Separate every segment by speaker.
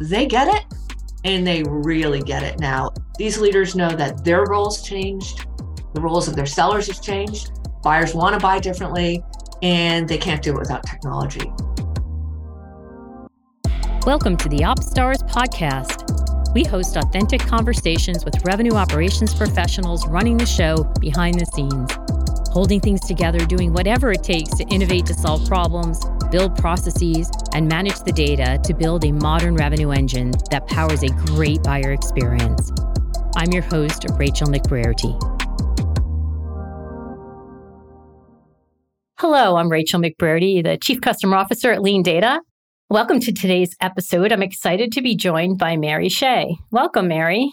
Speaker 1: they get it and they really get it now. These leaders know that their roles changed, the roles of their sellers have changed, buyers want to buy differently, and they can't do it without technology.
Speaker 2: Welcome to the OpsStars podcast. We host authentic conversations with revenue operations professionals running the show behind the scenes, holding things together, doing whatever it takes to innovate to solve problems, build processes, and manage the data to build a modern revenue engine that powers a great buyer experience. I'm your host, Rachel McBrearty. Hello, I'm Rachel McBrearty, the Chief Customer Officer at Lean Data. Welcome to today's episode. I'm excited to be joined by Mary Shea. Welcome, Mary.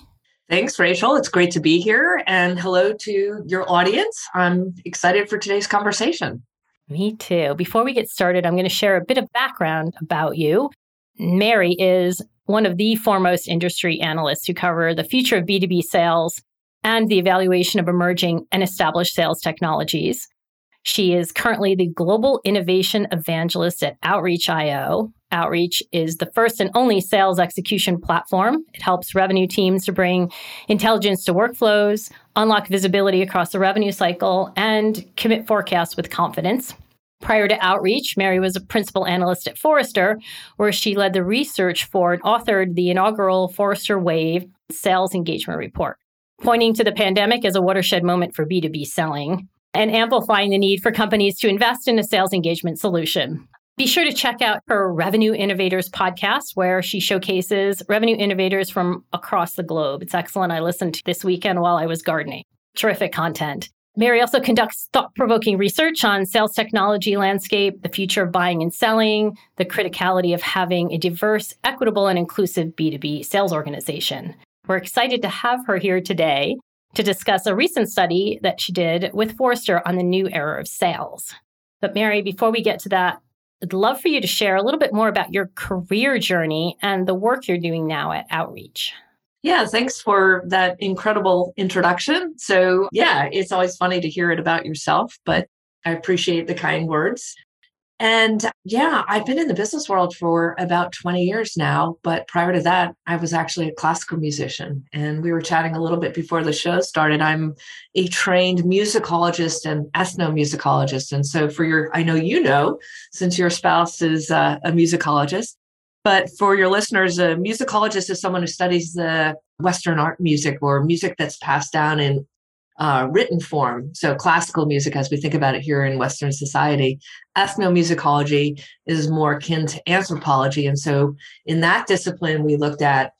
Speaker 1: Thanks, Rachel. It's great to be here. And hello to your audience. I'm excited for today's conversation.
Speaker 2: Me too. Before we get started, I'm going to share a bit of background about you. Mary is one of the foremost industry analysts who cover the future of B2B sales and the evaluation of emerging and established sales technologies. She is currently the Global Innovation Evangelist at Outreach.io. Outreach is the first and only sales execution platform. It helps revenue teams to bring intelligence to workflows, unlock visibility across the revenue cycle, and commit forecasts with confidence. Prior to Outreach, Mary was a principal analyst at Forrester, where she led the research for and authored the inaugural Forrester Wave Sales Engagement Report, pointing to the pandemic as a watershed moment for B2B selling and amplifying the need for companies to invest in a sales engagement solution. Be sure to check out her Revenue Innovators podcast, where she showcases revenue innovators from across the globe. It's excellent. I listened to this weekend while I was gardening. Terrific content. Mary also conducts thought provoking research on sales technology landscape, the future of buying and selling, the criticality of having a diverse, equitable, and inclusive B2B sales organization. We're excited to have her here today to discuss a recent study that she did with Forrester on the new era of sales. But, Mary, before we get to that, I'd love for you to share a little bit more about your career journey and the work you're doing now at Outreach.
Speaker 1: Yeah, thanks for that incredible introduction. So, yeah, it's always funny to hear it about yourself, but I appreciate the kind words. And yeah, I've been in the business world for about 20 years now. But prior to that, I was actually a classical musician. And we were chatting a little bit before the show started. I'm a trained musicologist and ethnomusicologist. And so, for your, I know you know, since your spouse is uh, a musicologist, but for your listeners, a musicologist is someone who studies the Western art music or music that's passed down in uh, written form. So, classical music, as we think about it here in Western society, ethnomusicology is more akin to anthropology. And so, in that discipline, we looked at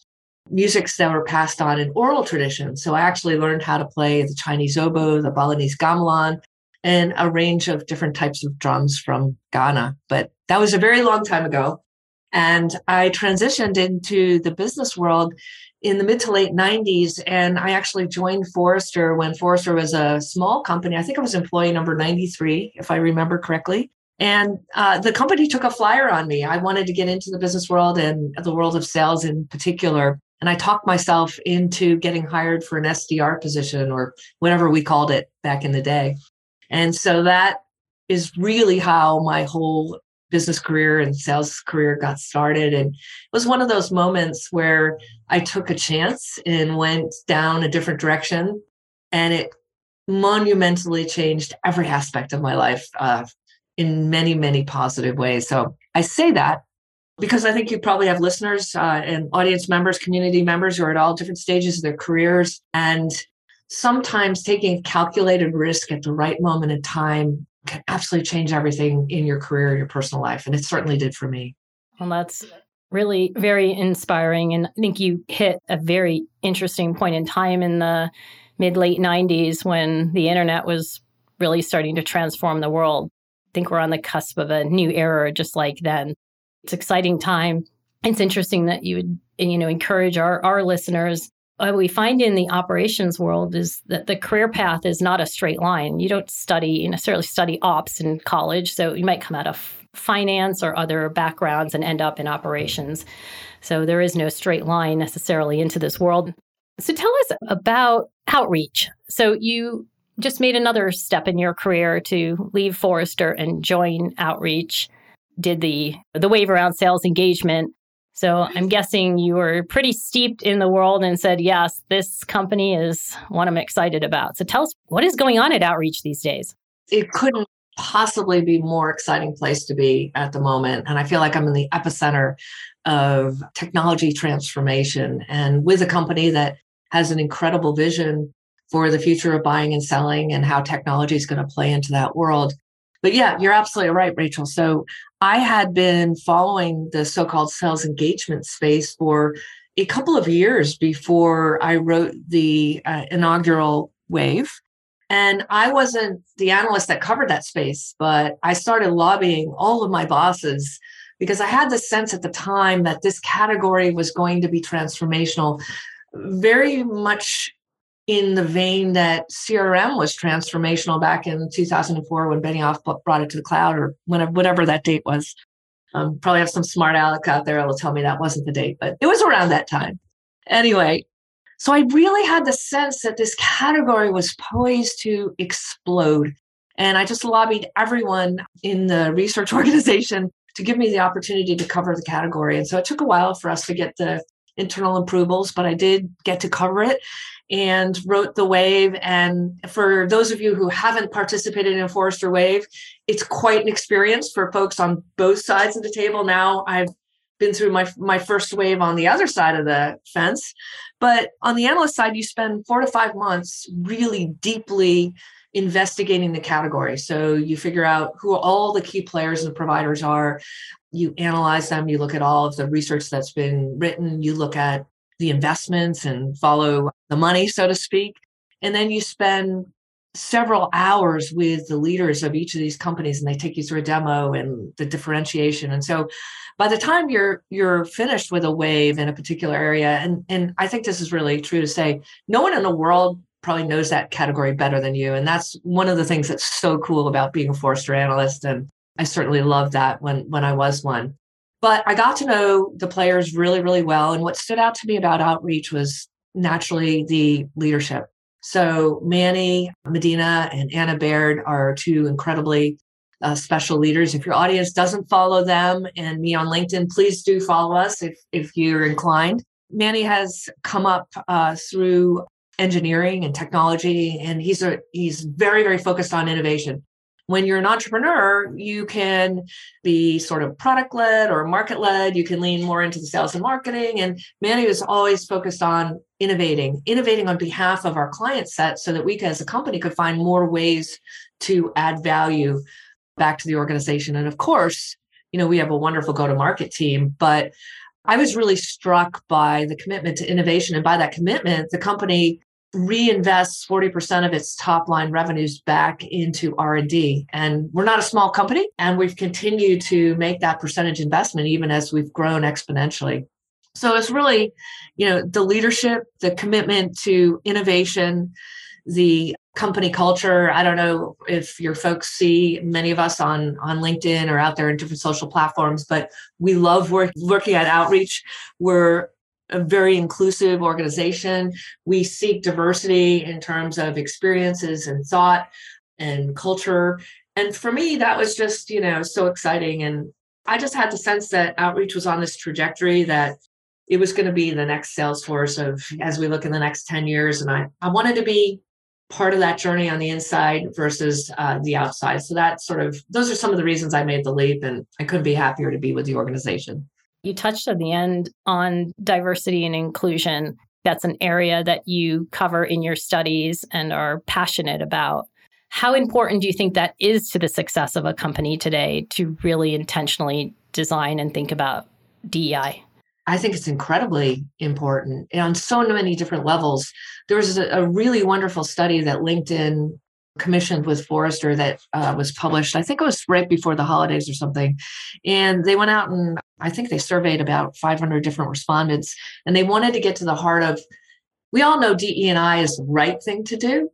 Speaker 1: musics that were passed on in oral tradition. So, I actually learned how to play the Chinese oboe, the Balinese gamelan, and a range of different types of drums from Ghana. But that was a very long time ago. And I transitioned into the business world in the mid to late 90s. And I actually joined Forrester when Forrester was a small company. I think I was employee number 93, if I remember correctly. And uh, the company took a flyer on me. I wanted to get into the business world and the world of sales in particular. And I talked myself into getting hired for an SDR position or whatever we called it back in the day. And so that is really how my whole business career and sales career got started. And it was one of those moments where I took a chance and went down a different direction. And it monumentally changed every aspect of my life uh, in many, many positive ways. So I say that because I think you probably have listeners uh, and audience members, community members who are at all different stages of their careers. And sometimes taking calculated risk at the right moment in time can absolutely change everything in your career, your personal life. And it certainly did for me.
Speaker 2: Well, that's really very inspiring. And I think you hit a very interesting point in time in the mid late 90s when the internet was really starting to transform the world. I think we're on the cusp of a new era just like then. It's exciting time. It's interesting that you would you know encourage our, our listeners what we find in the operations world is that the career path is not a straight line. You don't study you necessarily study ops in college, so you might come out of finance or other backgrounds and end up in operations. So there is no straight line necessarily into this world. So tell us about outreach. So you just made another step in your career to leave Forrester and join outreach, did the the wave around sales engagement So I'm guessing you were pretty steeped in the world and said, yes, this company is what I'm excited about. So tell us what is going on at Outreach these days?
Speaker 1: It couldn't possibly be more exciting place to be at the moment. And I feel like I'm in the epicenter of technology transformation and with a company that has an incredible vision for the future of buying and selling and how technology is going to play into that world. But yeah, you're absolutely right, Rachel. So I had been following the so called sales engagement space for a couple of years before I wrote the uh, inaugural wave. And I wasn't the analyst that covered that space, but I started lobbying all of my bosses because I had the sense at the time that this category was going to be transformational, very much in the vein that CRM was transformational back in 2004 when Benioff brought it to the cloud or whenever, whatever that date was. Um, probably have some smart aleck out there that'll tell me that wasn't the date, but it was around that time. Anyway, so I really had the sense that this category was poised to explode. And I just lobbied everyone in the research organization to give me the opportunity to cover the category. And so it took a while for us to get the internal approvals, but I did get to cover it and wrote the wave. And for those of you who haven't participated in Forrester Wave, it's quite an experience for folks on both sides of the table. Now I've been through my my first wave on the other side of the fence, but on the analyst side, you spend four to five months really deeply investigating the category. So you figure out who all the key players and providers are. You analyze them. You look at all of the research that's been written. You look at the investments and follow the money, so to speak. And then you spend several hours with the leaders of each of these companies and they take you through a demo and the differentiation. And so by the time you're you're finished with a wave in a particular area, and, and I think this is really true to say, no one in the world probably knows that category better than you. And that's one of the things that's so cool about being a Forrester analyst. And I certainly loved that when when I was one. But I got to know the players really, really well. And what stood out to me about outreach was naturally the leadership. So Manny Medina and Anna Baird are two incredibly uh, special leaders. If your audience doesn't follow them and me on LinkedIn, please do follow us if, if you're inclined. Manny has come up uh, through engineering and technology, and he's a he's very very focused on innovation when you're an entrepreneur, you can be sort of product led or market led. You can lean more into the sales and marketing. And Manny was always focused on innovating, innovating on behalf of our client set so that we as a company could find more ways to add value back to the organization. And of course, you know, we have a wonderful go to market team, but I was really struck by the commitment to innovation. And by that commitment, the company reinvests 40% of its top line revenues back into r&d and we're not a small company and we've continued to make that percentage investment even as we've grown exponentially. So it's really you know the leadership the commitment to innovation the company culture. I don't know if your folks see many of us on on linkedin or out there in different social platforms but we love work, working at outreach. We're a very inclusive organization. We seek diversity in terms of experiences and thought and culture. And for me, that was just, you know, so exciting. And I just had the sense that outreach was on this trajectory that it was going to be the next Salesforce of as we look in the next 10 years. And I, I wanted to be part of that journey on the inside versus uh, the outside. So that sort of, those are some of the reasons I made the leap. And I couldn't be happier to be with the organization.
Speaker 2: You touched at the end on diversity and inclusion. That's an area that you cover in your studies and are passionate about. How important do you think that is to the success of a company today to really intentionally design and think about DEI?
Speaker 1: I think it's incredibly important on so many different levels. There was a, a really wonderful study that LinkedIn commissioned with Forrester that uh, was published. I think it was right before the holidays or something. And they went out and I think they surveyed about 500 different respondents, and they wanted to get to the heart of. We all know DE and I is the right thing to do,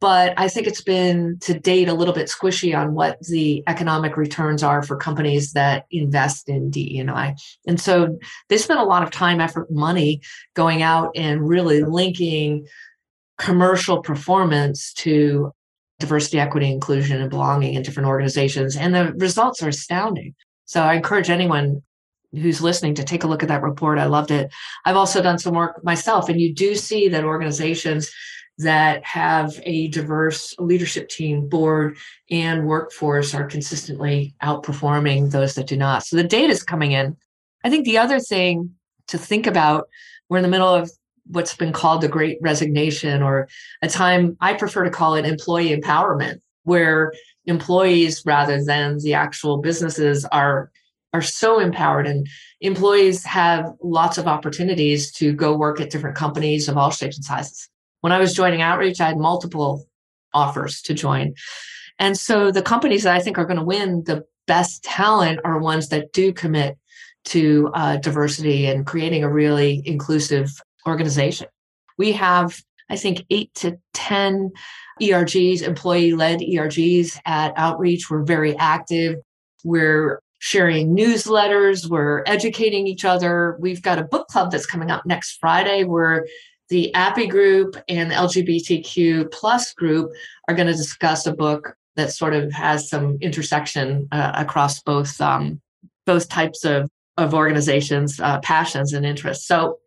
Speaker 1: but I think it's been to date a little bit squishy on what the economic returns are for companies that invest in DE and I. And so they spent a lot of time, effort, money going out and really linking commercial performance to diversity, equity, inclusion, and belonging in different organizations. And the results are astounding. So I encourage anyone who's listening to take a look at that report. I loved it. I've also done some work myself, and you do see that organizations that have a diverse leadership team, board, and workforce are consistently outperforming those that do not. So the data is coming in. I think the other thing to think about, we're in the middle of what's been called the great resignation, or a time I prefer to call it employee empowerment, where employees rather than the actual businesses are are so empowered and employees have lots of opportunities to go work at different companies of all shapes and sizes when I was joining Outreach, I had multiple offers to join. And so the companies that I think are going to win the best talent are ones that do commit to uh, diversity and creating a really inclusive organization. We have, I think, eight to 10 ERGs, employee led ERGs at Outreach. We're very active. We're sharing newsletters. We're educating each other. We've got a book club that's coming up next Friday where the APPE group and the LGBTQ plus group are going to discuss a book that sort of has some intersection uh, across both um, both types of of organizations, uh, passions and interests. So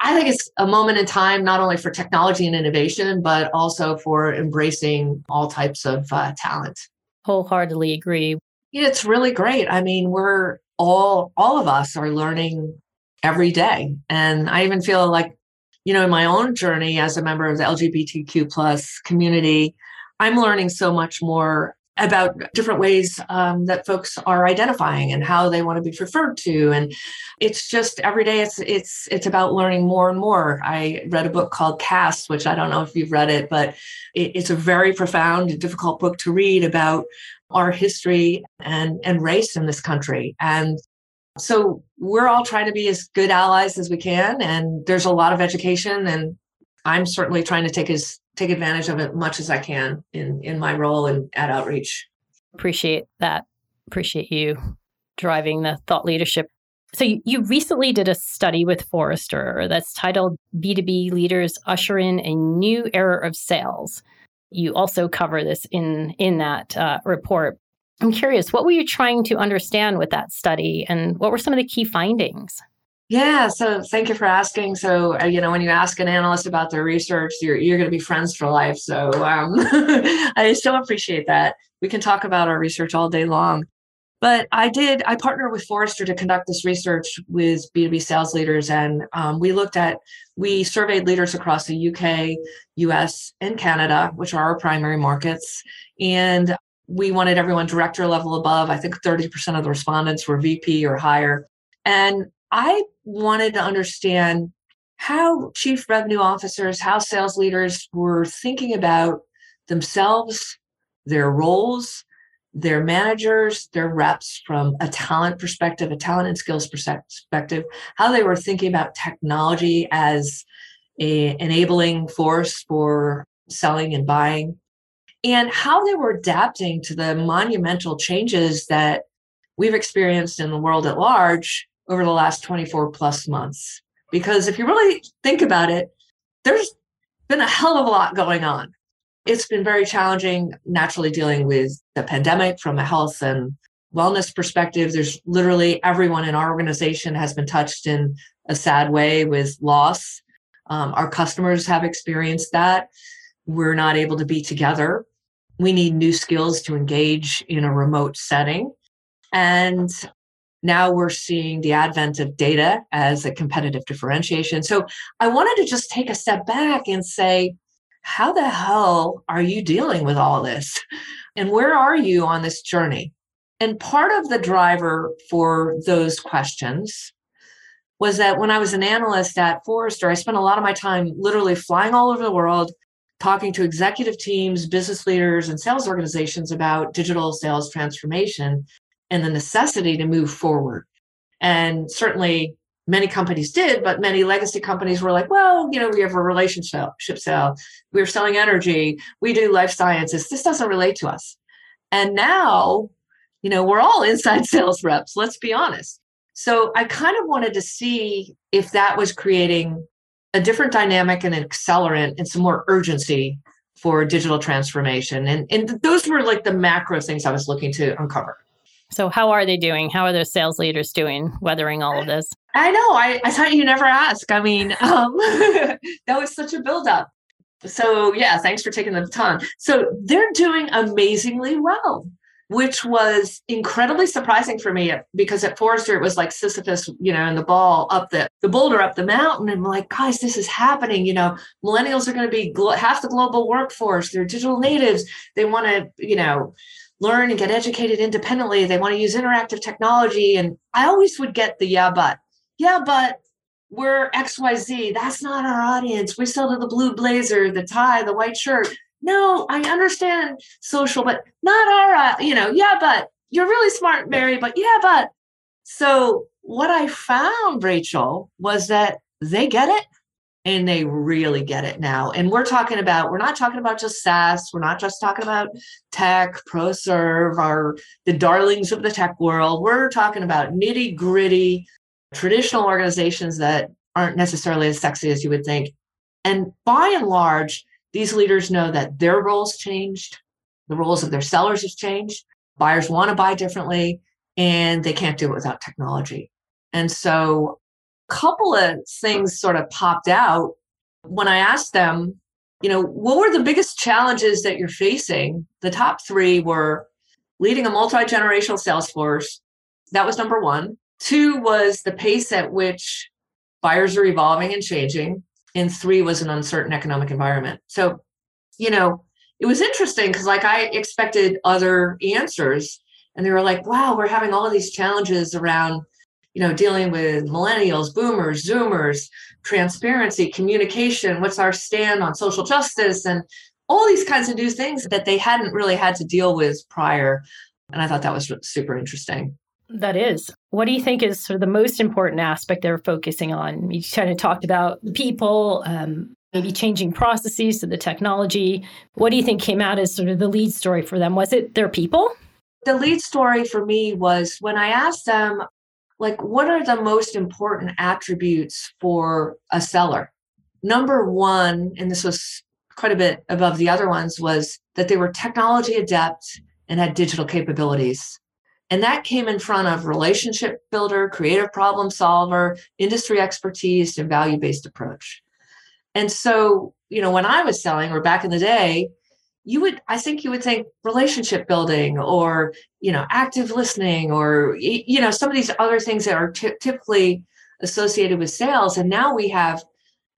Speaker 1: I think it's a moment in time, not only for technology and innovation, but also for embracing all types of uh, talent.
Speaker 2: Wholeheartedly agree.
Speaker 1: It's really great. I mean, we're all all of us are learning every day, and I even feel like you know, in my own journey as a member of the LGBTQ plus community, I'm learning so much more about different ways um, that folks are identifying and how they want to be referred to. And it's just every day it's it's it's about learning more and more. I read a book called Caste which i don't know if you've read it but it, it's a very profound and difficult book to read about our history and and race in this country and so we're all trying to be as good allies as we can, and there's a lot of education, and I'm certainly trying to take as take advantage of it much as I can in in my role in at Outreach.
Speaker 2: Appreciate that. Appreciate you driving the thought leadership. So you, you recently did a study with Forrester that's titled B2B Leaders Usher in a New Era of Sales. You also cover this in in that uh, report. I'm curious, what were you trying to understand with that study and what were some of the key findings?
Speaker 1: Yeah, so thank you for asking. So, uh, you know, when you ask an analyst about their research, you're, you're going to be friends for life. So, um, I still appreciate that. We can talk about our research all day long. But I did, I partnered with Forrester to conduct this research with B2B sales leaders. And um, we looked at, we surveyed leaders across the UK, US, and Canada, which are our primary markets. And we wanted everyone director level above. I think 30% of the respondents were VP or higher. And I wanted to understand how chief revenue officers, how sales leaders were thinking about themselves, their roles, their managers, their reps from a talent perspective, a talent and skills perspective, how they were thinking about technology as a enabling force for selling and buying and how they were adapting to the monumental changes that we've experienced in the world at large over the last 24 plus months. Because if you really think about it, there's been a hell of a lot going on. It's been very challenging naturally dealing with the pandemic from a health and wellness perspective. There's literally everyone in our organization has been touched in a sad way with loss. Um, our customers have experienced that. We're not able to be together we need new skills to engage in a remote setting. And now we're seeing the advent of data as a competitive differentiation. So I wanted to just take a step back and say, how the hell are you dealing with all this? And where are you on this journey? And part of the driver for those questions was that when I was an analyst at Forrester, I spent a lot of my time literally flying all over the world, talking to executive teams, business leaders, and sales organizations about digital sales transformation and the necessity to move forward. And certainly many companies did, but many legacy companies were like, well, you know, we have a relationship sale, we're selling energy, we do life sciences. This doesn't relate to us. And now, you know, we're all inside sales reps, let's be honest. So I kind of wanted to see if that was creating a different dynamic and an accelerant and some more urgency for digital transformation. And, and those were like the macro things I was looking to uncover.
Speaker 2: So, how are they doing? How are those sales leaders doing, weathering all of this?
Speaker 1: I know. I, I thought you never ask. I mean, um, that was such a buildup. So, yeah, thanks for taking the time. So, they're doing amazingly well, which was incredibly surprising for me because at Forrester, it was like Sisyphus, you know, and the ball up the, the boulder up the mountain. And I'm like, guys, this is happening. You know, millennials are going to be glo- half the global workforce. They're digital natives. They want to, you know, learn and get educated independently. They want to use interactive technology. And I always would get the yeah, but, yeah, but we're XYZ. That's not our audience. We sell to the blue blazer, the tie, the white shirt. No, I understand social, but not our, uh, you know, yeah, but you're really smart, Mary, but yeah, but. So what I found, Rachel, was that they get it and they really get it now. And we're talking about, we're not talking about just SaaS, we're not just talking about tech, ProServe, our the darlings of the tech world. We're talking about nitty gritty traditional organizations that aren't necessarily as sexy as you would think. And by and large, these leaders know that their roles changed, the roles of their sellers has changed, buyers want to buy differently, and they can't do it without technology. And so couple of things sort of popped out when I asked them, you know, what were the biggest challenges that you're facing? The top three were leading a multi generational sales force. That was number one. Two was the pace at which buyers are evolving and changing. And three was an uncertain economic environment. So, you know, it was interesting because, like, I expected other answers. And they were like, wow, we're having all of these challenges around you know, dealing with millennials, boomers, zoomers, transparency, communication, what's our stand on social justice, and all these kinds of new things that they hadn't really had to deal with prior. And I thought that was super interesting.
Speaker 2: That is. What do you think is sort of the most important aspect they're focusing on? You kind of talked about the people, um, maybe changing processes to the technology. What do you think came out as sort of the lead story for them? Was it their people?
Speaker 1: The lead story for me was when I asked them, like what are the most important attributes for a seller? Number one and this was quite a bit above the other ones was that they were technology adept and had digital capabilities. And that came in front of relationship builder creative problem solver industry expertise and value based approach. And so you know when i was selling or back in the day you would i think you would think relationship building or you know active listening or you know some of these other things that are t- typically associated with sales. And now we have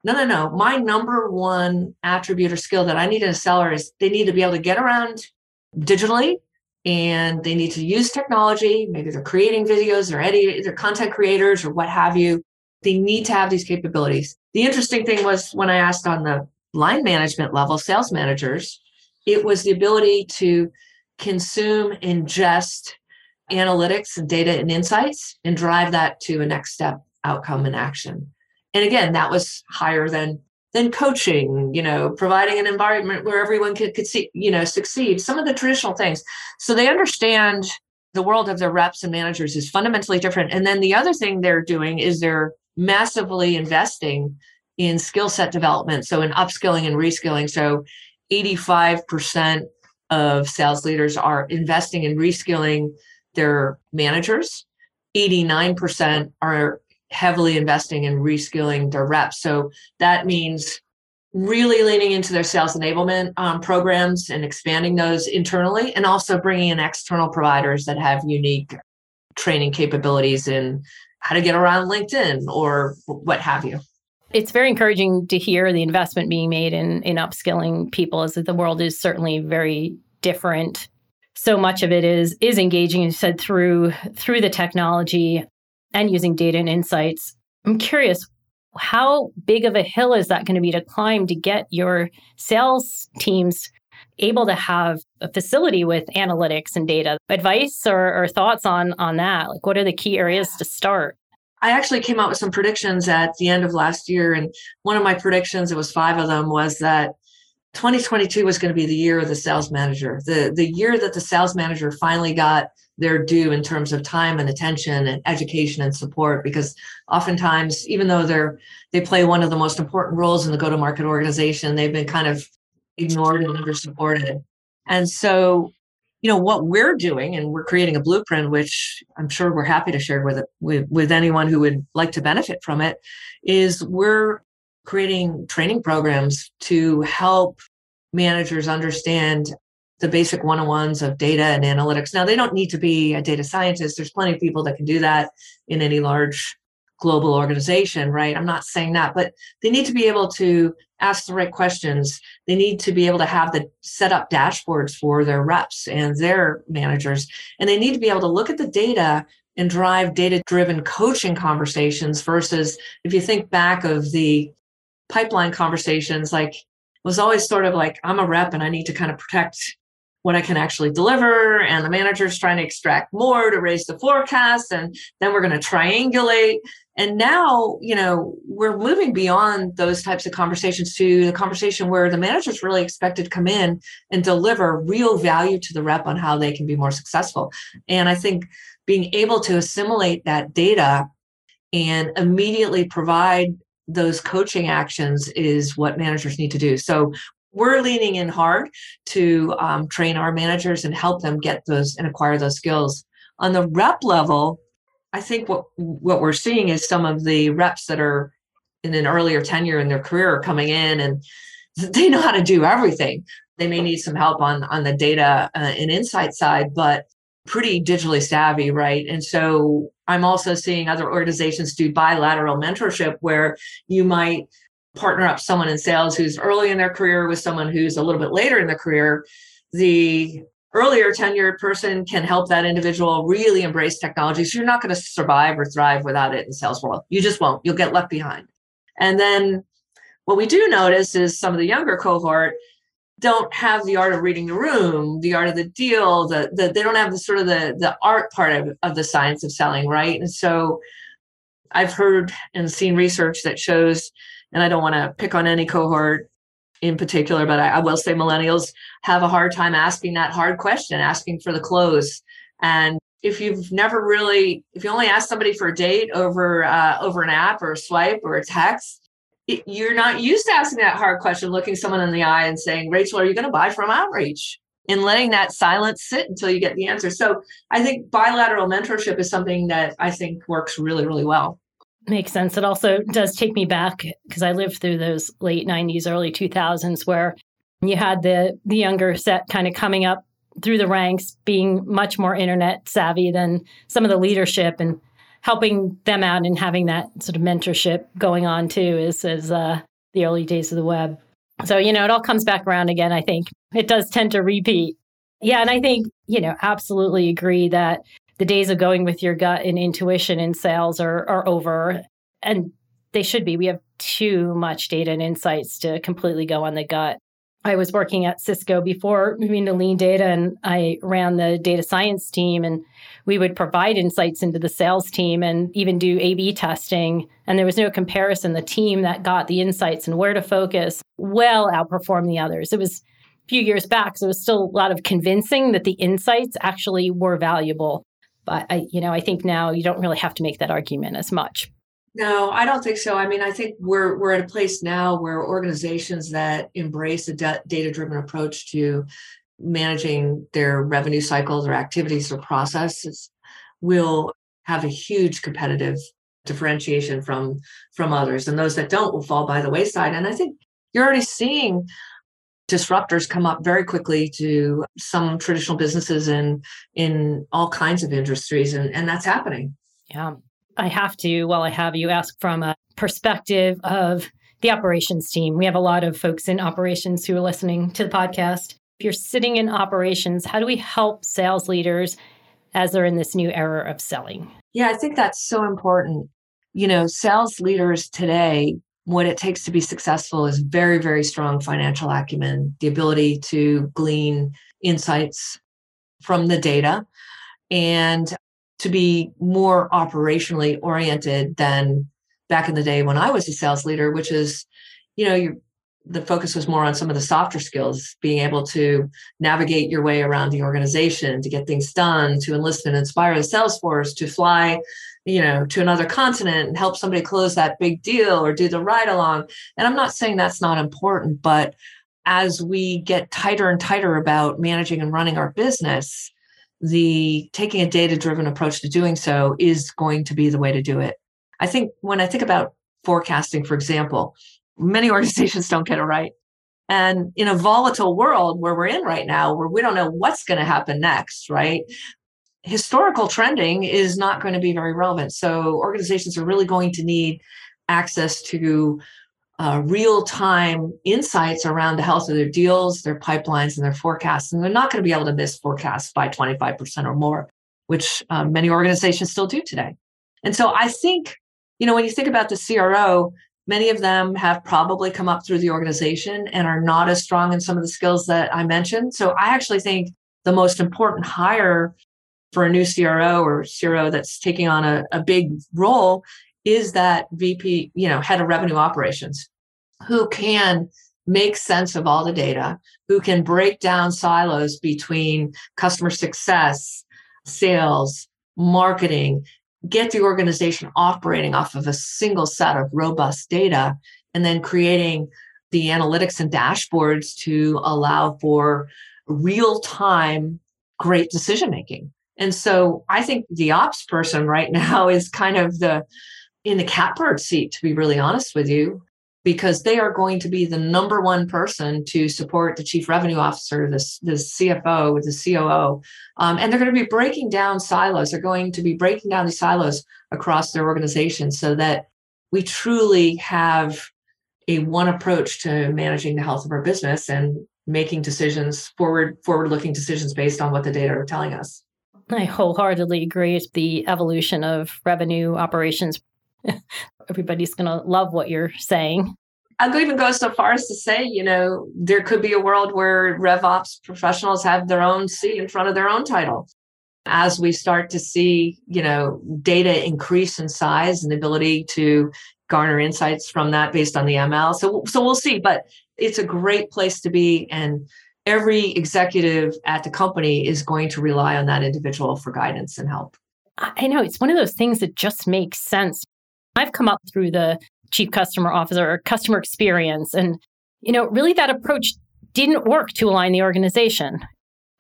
Speaker 1: no no no my number one attribute or skill that i need in a seller is they need to be able to get around digitally and they need to use technology. Maybe they're creating videos or any they're content creators or what have you. They need to have these capabilities. The interesting thing was when i asked on the line management level sales managers it was the ability to consume, ingest analytics and data and insights and drive that to a next step outcome and action. And again, that was higher than than coaching, you know, providing an environment where everyone could, could see, you know, succeed, some of the traditional things. So they understand the world of their reps and managers is fundamentally different. And then the other thing they're doing is they're massively investing in skill set development. So in upskilling and reskilling. So 85% of sales leaders are investing in reskilling their managers. 89% are heavily investing in reskilling their reps. So that means really leaning into their sales enablement um, programs and expanding those internally, and also bringing in external providers that have unique training capabilities in how to get around LinkedIn or what have you
Speaker 2: it's very encouraging to hear the investment being made in in upskilling people as the world is certainly very different. So much of it is is engaging you said through through the technology and using data and insights. I'm curious how big of a hill is that going to be to climb to get your sales teams able to have a facility with analytics and data? Advice or, or thoughts on on that? Like what are the key areas to start
Speaker 1: I actually came out with some predictions at the end of last year. And one of my predictions, it was five of them, was that 2022 was going to be the year of the sales manager, the, the year that the sales manager finally got their due in terms of time and attention and education and support because oftentimes even though they're they play one of the most important roles in the go-to-market organization they've been kind of ignored and under supported and so you know what we're doing and we're creating a blueprint which i'm sure we're happy to share with with, with anyone who would like to benefit from it is we're creating training programs to help managers understand the basic one-on-ones of data and analytics now they don't need to be a data scientist there's plenty of people that can do that in any large global organization, right? I'm not saying that, but they need to be able to ask the right questions. They need to be able to have the set up dashboards for their reps and their managers. And they need to be able to look at the data and drive data driven coaching conversations versus if you think back of the pipeline conversations, like was always sort of like, I'm a rep and I need to kind of protect what I can actually deliver. And the manager's trying to extract more to raise the forecast. And then we're going to triangulate. And now, you know, we're moving beyond those types of conversations to the conversation where the manager's really expected to come in and deliver real value to the rep on how they can be more successful. And I think being able to assimilate that data and immediately provide those coaching actions is what managers need to do. So we're leaning in hard to um, train our managers and help them get those and acquire those skills. On the rep level, I think what what we're seeing is some of the reps that are in an earlier tenure in their career are coming in and they know how to do everything. They may need some help on on the data uh, and insight side, but pretty digitally savvy, right? And so I'm also seeing other organizations do bilateral mentorship where you might partner up someone in sales who's early in their career with someone who's a little bit later in their career, the earlier tenured person can help that individual really embrace technology. So you're not going to survive or thrive without it in the sales world. You just won't. You'll get left behind. And then what we do notice is some of the younger cohort don't have the art of reading the room, the art of the deal, the, the they don't have the sort of the the art part of, of the science of selling, right? And so I've heard and seen research that shows and I don't want to pick on any cohort in particular, but I, I, will say millennials have a hard time asking that hard question, asking for the close. And if you've never really, if you only ask somebody for a date over uh, over an app or a swipe or a text, it, you're not used to asking that hard question, looking someone in the eye and saying, "Rachel, are you going to buy from Outreach?" And letting that silence sit until you get the answer. So I think bilateral mentorship is something that I think works really, really well.
Speaker 2: Makes sense. It also does take me back because I lived through those late 90s, early 2000s where you had the the younger set kind of coming up through the ranks, being much more internet savvy than some of the leadership and helping them out and having that sort of mentorship going on too is is uh, the early days of the web. So, you know, it all comes back around again, I think. It does tend to repeat. Yeah, and I think, you know, absolutely agree that the days of going with your gut and intuition in sales are, are over. And they should be. We have too much data and insights to completely go on the gut. I was working at Cisco before moving to lean data, and I ran the data science team. And we would provide insights into the sales team and even do A B testing. And there was no comparison. The team that got the insights and where to focus well outperformed the others. It was a few years back, so it was still a lot of convincing that the insights actually were valuable. But I, you know, I think now you don't really have to make that argument as much.
Speaker 1: No, I don't think so. I mean, I think we're we're at a place now where organizations that embrace a data-driven approach to managing their revenue cycles or activities or processes will have a huge competitive differentiation from from others and those that don't will fall by the wayside and i think you're already seeing disruptors come up very quickly to some traditional businesses and in all kinds of industries and, and that's happening.
Speaker 2: Yeah. I have to while i have you ask from a perspective of the operations team. We have a lot of folks in operations who are listening to the podcast. If you're sitting in operations how do we help sales leaders as they're in this new era of selling?
Speaker 1: Yeah i think that's so important. You know sales leaders today what it takes to be successful is very, very strong financial acumen, the ability to glean insights from the data, and to be more operationally oriented than back in the day when I was a sales leader, which is, you know, the focus was more on some of the softer skills, being able to navigate your way around the organization, to get things done, to enlist and inspire the sales force, to fly you know to another continent and help somebody close that big deal or do the ride along and i'm not saying that's not important but as we get tighter and tighter about managing and running our business, the taking a data driven approach to doing so is going to be the way to do it. I think when I think about forecasting, for example, many organizations don't get it right. And in a volatile world where we're in right now, where we don't know what's going to happen next, right? Historical trending is not going to be very relevant. So organizations are really going to need access to uh, real time insights around the health of their deals, their pipelines, and their forecasts. And they're not going to be able to miss forecasts by 25% or more, which um, many organizations still do today. And so I think, you know, when you think about the CRO, many of them have probably come up through the organization and are not as strong in some of the skills that I mentioned. So I actually think the most important hire for a new CRO or CRO that's taking on a, a big role is that VP, you know, head of revenue operations who can make sense of all the data, who can break down silos between customer success, sales, marketing, get the organization operating off of a single set of robust data, and then creating the analytics and dashboards to allow for real time great decision making. And so I think the ops person right now is kind of the in the catbird seat, to be really honest with you, because they are going to be the number one person to support the chief revenue officer, the, the CFO, the COO. Um, and they're going to be breaking down silos. They're going to be breaking down the silos across their organization so that we truly have a one approach to managing the health of our business and making decisions forward forward looking decisions based on what the data are telling us
Speaker 2: I wholeheartedly agree. It's the evolution of revenue operations everybody's going to love what you're saying.
Speaker 1: I'll even go so far as to say, you know, there could be a world where RevOps professionals have their own seat in front of their own title. As we start to see, you know, data increase in size and the ability to garner insights from that based on the ML. So, so we'll see, but it's a great place to be. And every executive at the company is going to rely on that individual for guidance and help.
Speaker 2: I know it's one of those things that just makes sense. I've come up through the chief customer officer or customer experience. And, you know, really that approach didn't work to align the organization.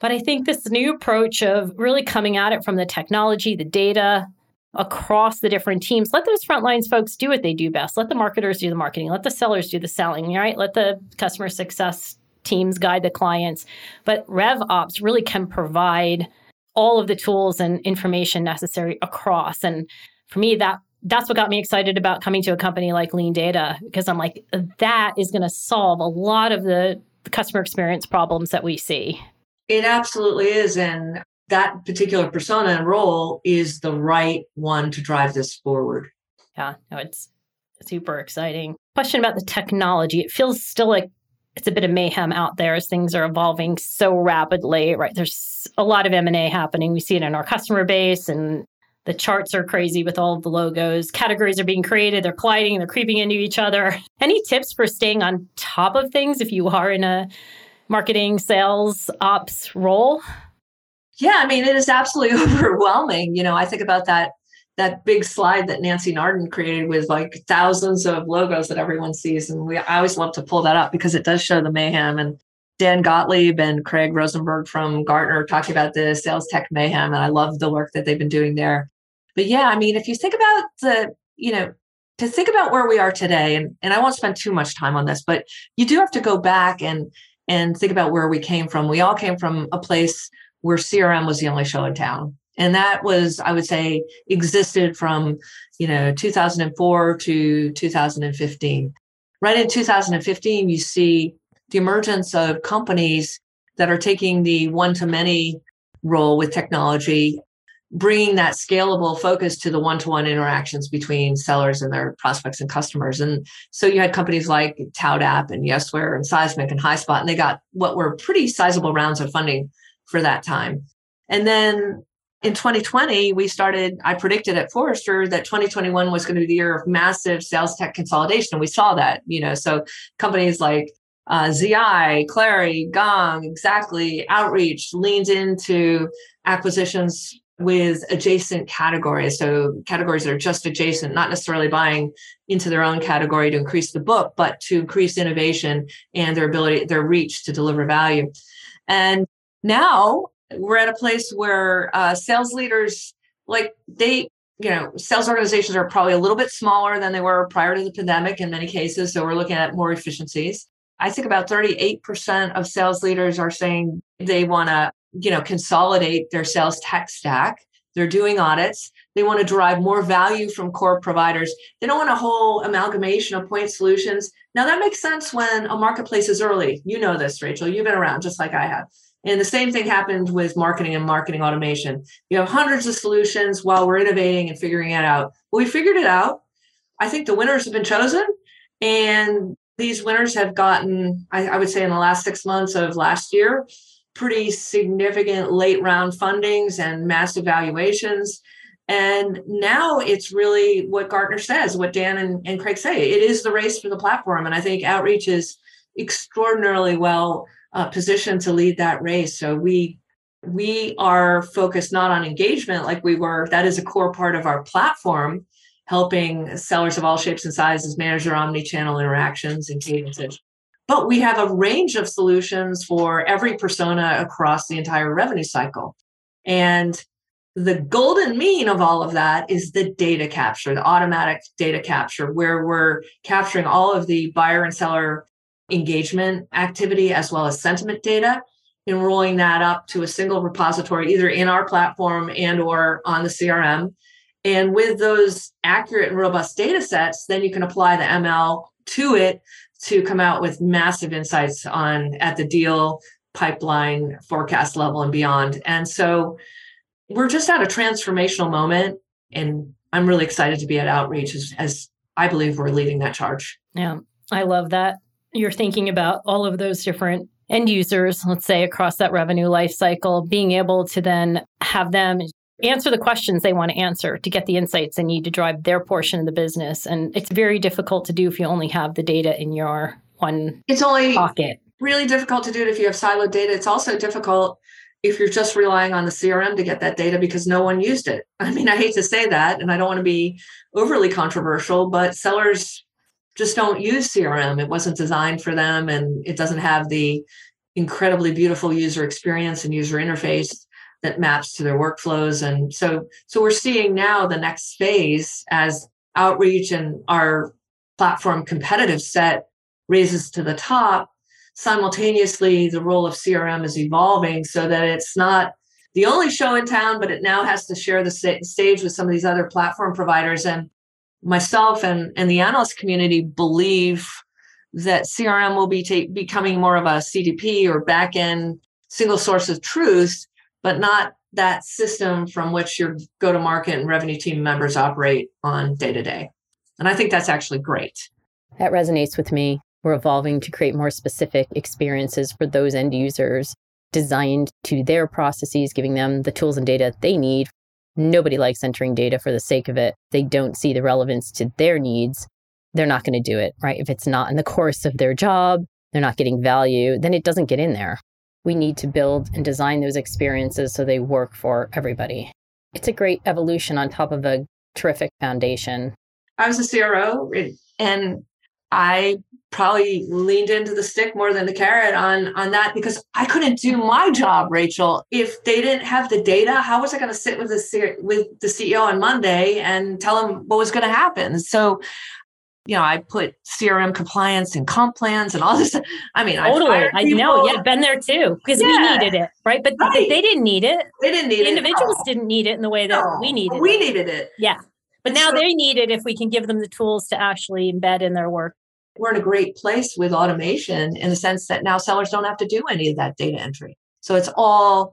Speaker 2: But I think this new approach of really coming at it from the technology, the data across the different teams, let those frontlines folks do what they do best. Let the marketers do the marketing, let the sellers do the selling, right? Let the customer success teams guide the clients. But RevOps really can provide all of the tools and information necessary across. And for me, that that's what got me excited about coming to a company like Lean Data because I'm like, that is going to solve a lot of the customer experience problems that we see.
Speaker 1: It absolutely is. And that particular persona and role is the right one to drive this forward.
Speaker 2: Yeah, no, it's super exciting. Question about the technology. It feels still like it's a bit of mayhem out there as things are evolving so rapidly, right? There's a lot of M&A happening. We see it in our customer base and the charts are crazy with all the logos. Categories are being created, they're colliding, they're creeping into each other. Any tips for staying on top of things if you are in a marketing, sales, ops role?
Speaker 1: Yeah, I mean, it is absolutely overwhelming. You know, I think about that that big slide that Nancy Nardin created with like thousands of logos that everyone sees. And we I always love to pull that up because it does show the mayhem. And Dan Gottlieb and Craig Rosenberg from Gartner talking about the sales tech mayhem. And I love the work that they've been doing there but yeah, I mean, if you think about the, you know, to think about where we are today, and, and I won't spend too much time on this, but you do have to go back and and think about where we came from. We all came from a place where CRM was the only show in town. And that was, I would say, existed from, you know, 2004 to 2015. Right in 2015, you see the emergence of companies that are taking the one to many role with technology bringing that scalable focus to the one-to-one interactions between sellers and their prospects and customers. And so you had companies like ToutApp and Yesware and Seismic and HighSpot, and they got what were pretty sizable rounds of funding for that time. And then in 2020, we started, I predicted at Forrester that 2021 was going to be the year of massive sales tech consolidation. And we saw that, you know, so companies like uh, ZI, Clari, Gong, exactly, Outreach leans into acquisitions with adjacent categories. So categories that are just adjacent, not necessarily buying into their own category to increase the book, but to increase innovation and their ability, their reach to deliver value. And now we're at a place where uh, sales leaders, like they, you know, sales organizations are probably a little bit smaller than they were prior to the pandemic in many cases. So we're looking at more efficiencies. I think about 38% of sales leaders are saying they want to you know consolidate their sales tech stack. They're doing audits. They want to derive more value from core providers. They don't want a whole amalgamation of point solutions. Now that makes sense when a marketplace is early. You know this rachel. You've been around just like i have and the same thing happened with marketing and marketing automation you have hundreds of solutions while we're innovating and figuring it out well we figured it out i think the winners have been chosen and these winners have gotten I, I would say in the last six months of last year pretty significant late round fundings and massive valuations. And now it's really what Gartner says, what Dan and, and Craig say. It is the race for the platform. And I think Outreach is extraordinarily well uh, positioned to lead that race. So we we are focused not on engagement like we were. That is a core part of our platform, helping sellers of all shapes and sizes manage their omni-channel interactions and cadences. But we have a range of solutions for every persona across the entire revenue cycle. And the golden mean of all of that is the data capture, the automatic data capture, where we're capturing all of the buyer and seller engagement activity as well as sentiment data and rolling that up to a single repository either in our platform and or on the crm and with those accurate and robust data sets then you can apply the ml to it to come out with massive insights on at the deal pipeline forecast level and beyond. And so we're just at a transformational moment and I'm really excited to be at Outreach as, as I believe we're leading that charge.
Speaker 2: Yeah, I love that. You're thinking about all of those different end users, let's say across that revenue life cycle, being able to then have them answer the questions they want to answer to get the insights they need to drive their portion of the business. And it's very difficult to do if you only have the data in your one
Speaker 1: it's only
Speaker 2: pocket.
Speaker 1: Really difficult to do it if you have siloed data. It's also difficult if you're just relying on the CRM to get that data because no one used it. I mean, I hate to say that, and I don't want to be overly controversial, but sellers just don't use CRM. It wasn't designed for them, and it doesn't have the incredibly beautiful user experience and user interface that maps to their workflows. And so so we're seeing now the next phase as outreach and our platform competitive set raises to the top. Simultaneously the role of crm is evolving so that it's not the only show in town but it now has to share the stage with some of these other platform providers. And myself and, and the analyst community believe that crm will be ta- becoming more of a cdp or back end single source of truth but not that system from which your go to market and revenue team members operate on day to day. And I think that's actually great.
Speaker 2: That resonates with me. We're evolving to create more specific experiences for those end users designed to their processes, giving them the tools and data they need. Nobody likes entering data for the sake of it. They don't see the relevance to their needs. They're not going to do it, right? If it's not in the course of their job, they're not getting value, then it doesn't get in there we need to build and design those experiences so they work for everybody. It's a great evolution on top of a terrific foundation.
Speaker 1: I was a CRO and I probably leaned into the stick more than the carrot on on that because I couldn't do my job, Rachel. If they didn't have the data, how was I going to sit with the with the CEO on Monday and tell him what was going to happen? So you know, I put CRM compliance and comp plans and all this. I mean,
Speaker 2: totally. I, I know. Yeah, been there too because yeah. we needed it, right? But right. they didn't need it.
Speaker 1: They didn't need
Speaker 2: the it. Individuals didn't need it in the way that no. we needed. It.
Speaker 1: We
Speaker 2: it.
Speaker 1: needed it.
Speaker 2: Yeah, but now so, they need it if we can give them the tools to actually embed in their work.
Speaker 1: We're in a great place with automation in the sense that now sellers don't have to do any of that data entry. So it's all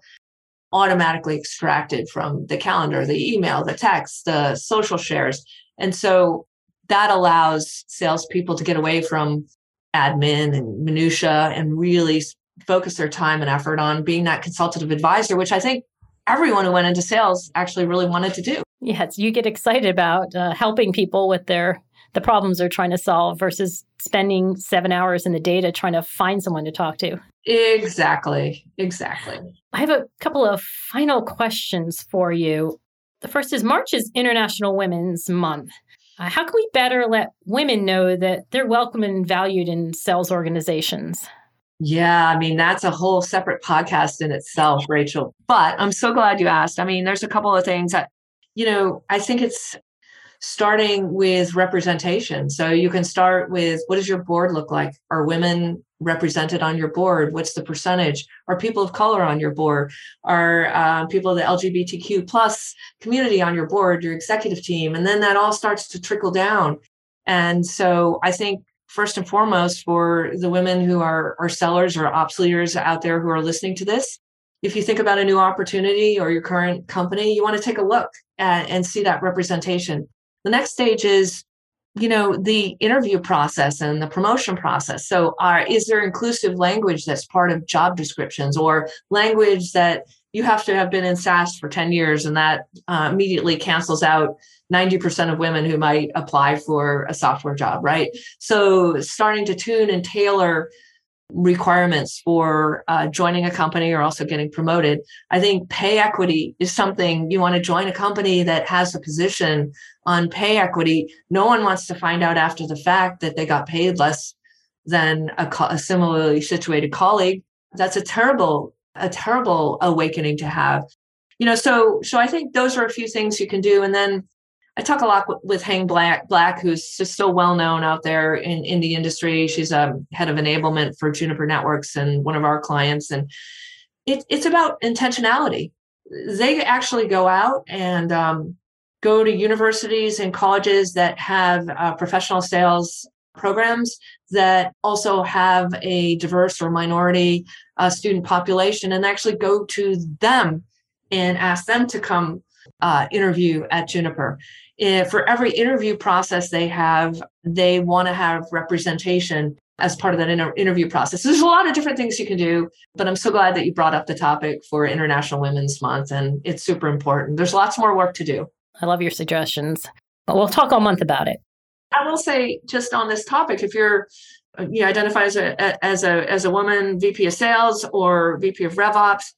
Speaker 1: automatically extracted from the calendar, the email, the text, the social shares. And so that allows salespeople to get away from admin and minutia and really focus their time and effort on being that consultative advisor, which I think everyone who went into sales actually really wanted to do.
Speaker 2: Yes, you get excited about uh, helping people with their the problems they're trying to solve versus spending seven hours in the data trying to find someone to talk to.
Speaker 1: Exactly. Exactly.
Speaker 2: I have a couple of final questions for you. The first is March is International Women's Month. Uh, how can we better let women know that they're welcome and valued in sales organizations?
Speaker 1: Yeah, I mean, that's a whole separate podcast in itself, Rachel. But I'm so glad you asked. I mean, there's a couple of things that, you know, I think it's starting with representation. So you can start with what does your board look like? Are women represented on your board? What's the percentage? Are people of color on your board? Are uh, people of the LGBTQ plus community on your board, your executive team? And then that all starts to trickle down. And so I think first and foremost for the women who are, are sellers or ops leaders out there who are listening to this, if you think about a new opportunity or your current company, you want to take a look at, and see that representation. The next stage is, you know, the interview process and the promotion process. So, are is there inclusive language that's part of job descriptions or language that you have to have been in SaaS for 10 years and that uh, immediately cancels out 90% of women who might apply for a software job, right? So, starting to tune and tailor requirements for uh, joining a company or also getting promoted. I think pay equity is something you want to join a company that has a position on pay equity. No one wants to find out after the fact that they got paid less than a, co- a similarly situated colleague. That's a terrible, a terrible awakening to have. You know, so so I think those are a few things you can do, and then I talk a lot with Hang Black, Black, who's just so well known out there in, in the industry. She's a head of enablement for Juniper Networks and one of our clients. And it, it's about intentionality. They actually go out and um, go to universities and colleges that have uh, professional sales programs that also have a diverse or minority uh, student population and actually go to them and ask them to come uh, interview at Juniper. For every interview process they have, they want to have representation as part of that inter- interview process. There's a lot of different things you can do, but I'm so glad that you brought up the topic for International Women's Month, and it's super important. There's lots more work to do.
Speaker 2: I love your suggestions. but We'll talk all month about it.
Speaker 1: I will say, just on this topic, if you're you identify as a as a as a woman VP of sales or VP of RevOps,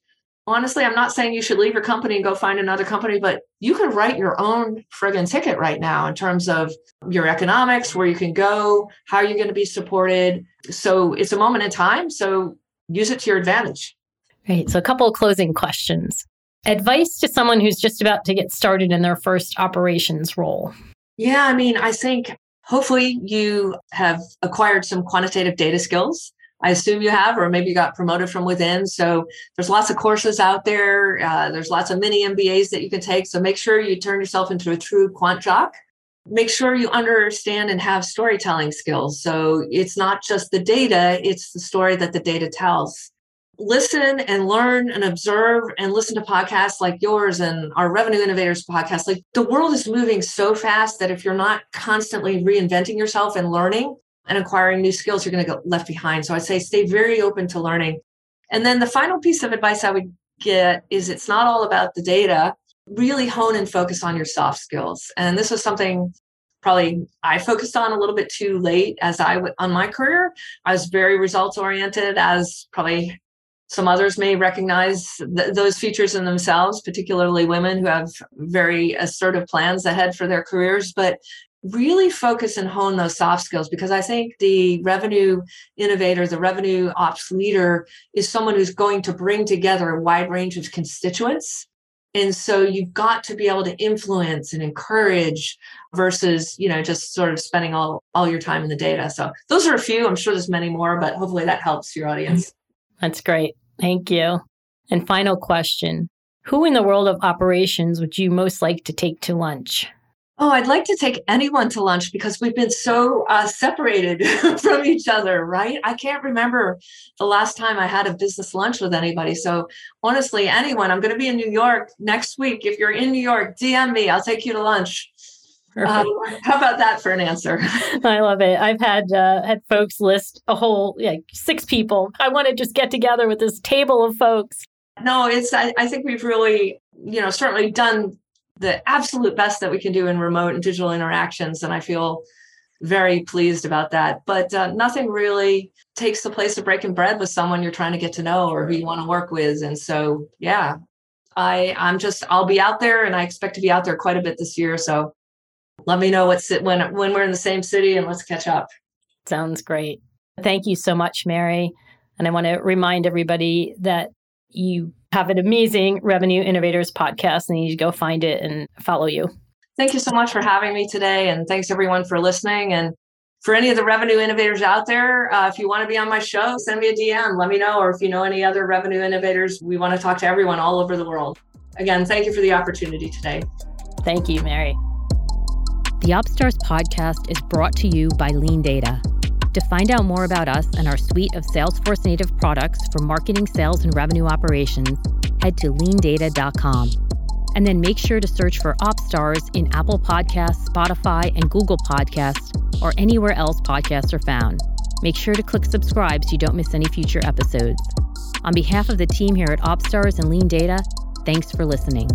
Speaker 1: honestly, I'm not saying you should leave your company and go find another company, but you can write your own friggin' ticket right now in terms of your economics, where you can go, how you're going to be supported. So it's a moment in time. So use it to your advantage.
Speaker 2: Right. So a couple of closing questions. Advice to someone who's just about to get started in their first operations role.
Speaker 1: Yeah, I mean, I think hopefully you have acquired some quantitative data skills I assume you have, or maybe you got promoted from within. So there's lots of courses out there. Uh, there's lots of mini MBAs that you can take. So make sure you turn yourself into a true quant jock. Make sure you understand and have storytelling skills. So it's not just the data, it's the story that the data tells. Listen and learn and observe and listen to podcasts like yours and our Revenue Innovators podcast. Like the world is moving so fast that if you're not constantly reinventing yourself and learning, and acquiring new skills, you're going to get left behind. So I'd say stay very open to learning. And then the final piece of advice I would get is it's not all about the data. Really hone and focus on your soft skills. And this was something probably I focused on a little bit too late as I on my career. I was very results oriented, as probably some others may recognize th- those features in themselves, particularly women who have very assertive plans ahead for their careers. But really focus and hone those soft skills because I think the revenue innovator, the revenue ops leader is someone who's going to bring together a wide range of constituents. And so you've got to be able to influence and encourage versus, you know, just sort of spending all, all your time in the data. So those are a few. I'm sure there's many more, but hopefully that helps your audience.
Speaker 2: That's great. Thank you. And final question Who in the world of operations would you most like to take to lunch?
Speaker 1: Oh, I'd like to take anyone to lunch because we've been so uh, separated from each other, right? I can't remember the last time I had a business lunch with anybody. So, honestly, anyone, I'm going to be in New York next week. If you're in New York, DM me. I'll take you to lunch. Uh, how about that for an answer?
Speaker 2: I love it. I've had uh, had folks list a whole like six people. I want to just get together with this table of folks.
Speaker 1: No, it's. I, I think we've really, you know, certainly done the absolute best that we can do in remote and digital interactions. And I feel very pleased about that. But uh, nothing really takes the place of breaking bread with someone you're trying to get to know or who you want to work with. And so, yeah, I I'm just I'll be out there, and I expect to be out there quite a bit this year. So let me know what's when when we're in the same city, and let's catch up.
Speaker 2: Sounds great. Thank you so much, Mary. And I want to remind everybody that you have an amazing Revenue Innovators podcast and you need to go find it and follow you.
Speaker 1: Thank you so much for having me today. And thanks everyone for listening. And for any of the revenue innovators out there, uh, if you want to be on my show, send me a DM. Let me know. Or if you know any other revenue innovators, we want to talk to everyone all over the world. Again, thank you for the opportunity today.
Speaker 2: Thank you, Mary.
Speaker 3: The OpStars podcast is brought to you by LeanData. To find out more about us and our suite of Salesforce native products for marketing, sales, and revenue operations, head to leandata.com. And then make sure to search for OpStars in Apple Podcasts, Spotify, and Google Podcasts, or anywhere else podcasts are found. Make sure to click subscribe so you don't miss any future episodes. On behalf of the team here at OpStars and LeanData, thanks for listening.